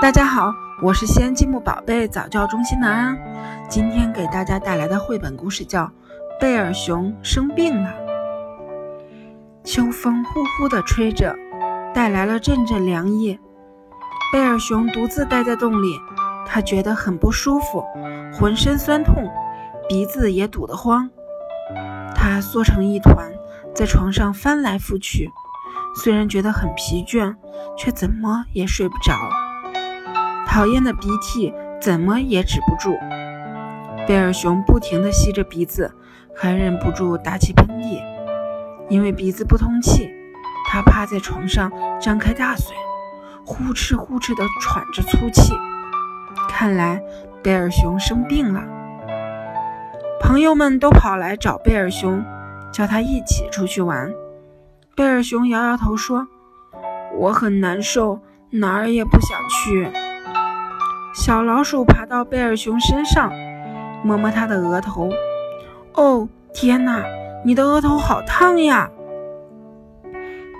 大家好，我是西安积木宝贝早教中心的安，今天给大家带来的绘本故事叫《贝尔熊生病了》。秋风呼呼地吹着，带来了阵阵凉意。贝尔熊独自待在洞里，他觉得很不舒服，浑身酸痛，鼻子也堵得慌。他缩成一团，在床上翻来覆去，虽然觉得很疲倦，却怎么也睡不着。讨厌的鼻涕怎么也止不住，贝尔熊不停地吸着鼻子，还忍不住打起喷嚏。因为鼻子不通气，他趴在床上，张开大嘴，呼哧呼哧地喘着粗气。看来贝尔熊生病了。朋友们都跑来找贝尔熊，叫他一起出去玩。贝尔熊摇摇头说：“我很难受，哪儿也不想去。”小老鼠爬到贝尔熊身上，摸摸他的额头。哦，天哪，你的额头好烫呀！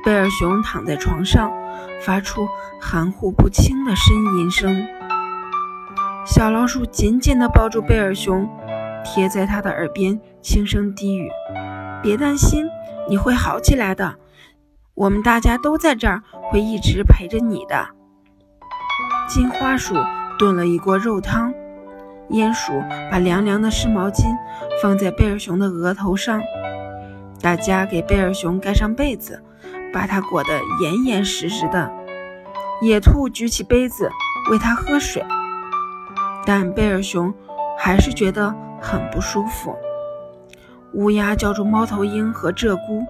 贝尔熊躺在床上，发出含糊不清的呻吟声。小老鼠紧紧地抱住贝尔熊，贴在他的耳边轻声低语：“别担心，你会好起来的。我们大家都在这儿，会一直陪着你的。”金花鼠。炖了一锅肉汤，鼹鼠把凉凉的湿毛巾放在贝尔熊的额头上，大家给贝尔熊盖上被子，把它裹得严严实实的。野兔举起杯子喂它喝水，但贝尔熊还是觉得很不舒服。乌鸦叫住猫头鹰和鹧鸪：“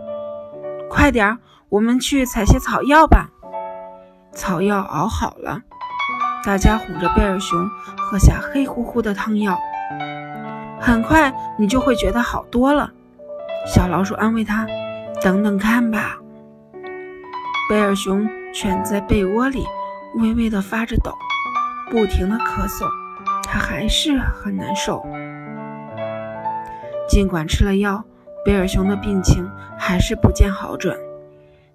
快点儿，我们去采些草药吧。”草药熬好了。大家哄着贝尔熊喝下黑乎乎的汤药，很快你就会觉得好多了。小老鼠安慰他：“等等看吧。”贝尔熊蜷在被窝里，微微的发着抖，不停的咳嗽，他还是很难受。尽管吃了药，贝尔熊的病情还是不见好转，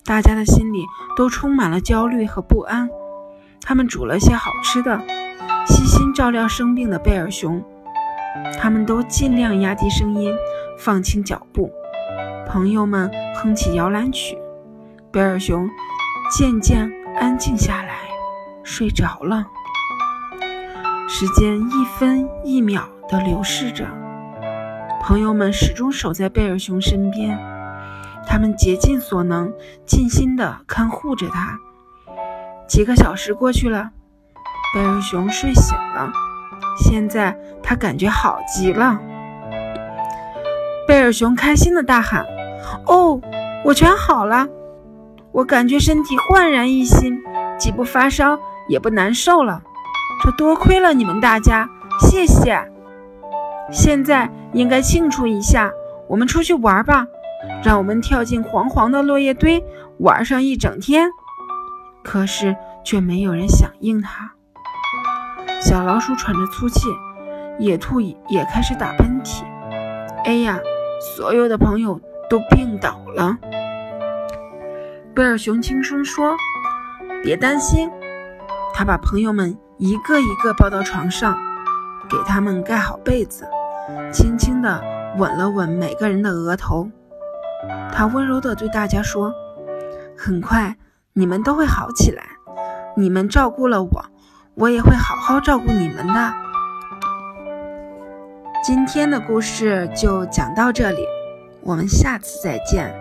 大家的心里都充满了焦虑和不安。他们煮了些好吃的，悉心照料生病的贝尔熊。他们都尽量压低声音，放轻脚步。朋友们哼起摇篮曲，贝尔熊渐渐安静下来，睡着了。时间一分一秒地流逝着，朋友们始终守在贝尔熊身边，他们竭尽所能，尽心地看护着他。几个小时过去了，贝尔熊睡醒了。现在他感觉好极了。贝尔熊开心地大喊：“哦，我全好了！我感觉身体焕然一新，既不发烧也不难受了。这多亏了你们大家，谢谢！现在应该庆祝一下，我们出去玩吧！让我们跳进黄黄的落叶堆，玩上一整天。”可是却没有人响应他。小老鼠喘着粗气，野兔也开始打喷嚏。哎呀，所有的朋友都病倒了。贝尔熊轻声说：“别担心。”他把朋友们一个一个抱到床上，给他们盖好被子，轻轻地吻了吻每个人的额头。他温柔地对大家说：“很快。”你们都会好起来。你们照顾了我，我也会好好照顾你们的。今天的故事就讲到这里，我们下次再见。